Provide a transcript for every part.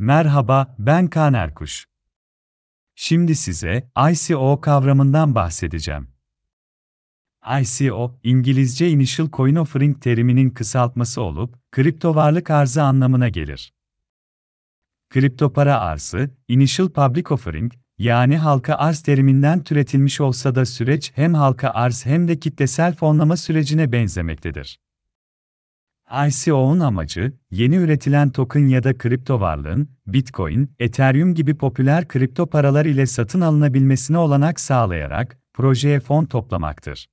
Merhaba, ben Kaan Erkuş. Şimdi size ICO kavramından bahsedeceğim. ICO, İngilizce Initial Coin Offering teriminin kısaltması olup, kripto varlık arzı anlamına gelir. Kripto para arzı, Initial Public Offering, yani halka arz teriminden türetilmiş olsa da süreç hem halka arz hem de kitlesel fonlama sürecine benzemektedir. ICO'nun amacı, yeni üretilen token ya da kripto varlığın, Bitcoin, Ethereum gibi popüler kripto paralar ile satın alınabilmesine olanak sağlayarak, projeye fon toplamaktır.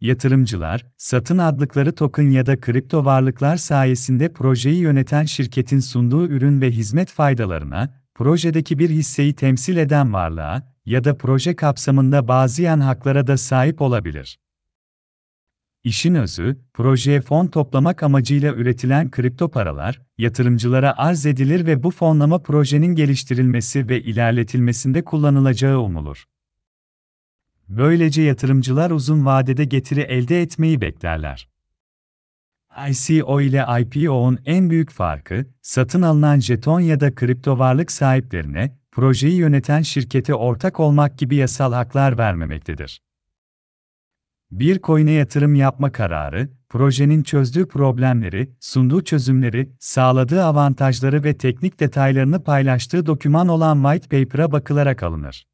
Yatırımcılar, satın aldıkları token ya da kripto varlıklar sayesinde projeyi yöneten şirketin sunduğu ürün ve hizmet faydalarına, projedeki bir hisseyi temsil eden varlığa ya da proje kapsamında bazı yan haklara da sahip olabilir. İşin özü, projeye fon toplamak amacıyla üretilen kripto paralar, yatırımcılara arz edilir ve bu fonlama projenin geliştirilmesi ve ilerletilmesinde kullanılacağı umulur. Böylece yatırımcılar uzun vadede getiri elde etmeyi beklerler. ICO ile IPO'nun en büyük farkı, satın alınan jeton ya da kripto varlık sahiplerine, projeyi yöneten şirkete ortak olmak gibi yasal haklar vermemektedir. Bir coin'e yatırım yapma kararı, projenin çözdüğü problemleri, sunduğu çözümleri, sağladığı avantajları ve teknik detaylarını paylaştığı doküman olan white paper'a bakılarak alınır.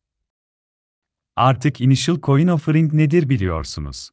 Artık Initial Coin Offering nedir biliyorsunuz.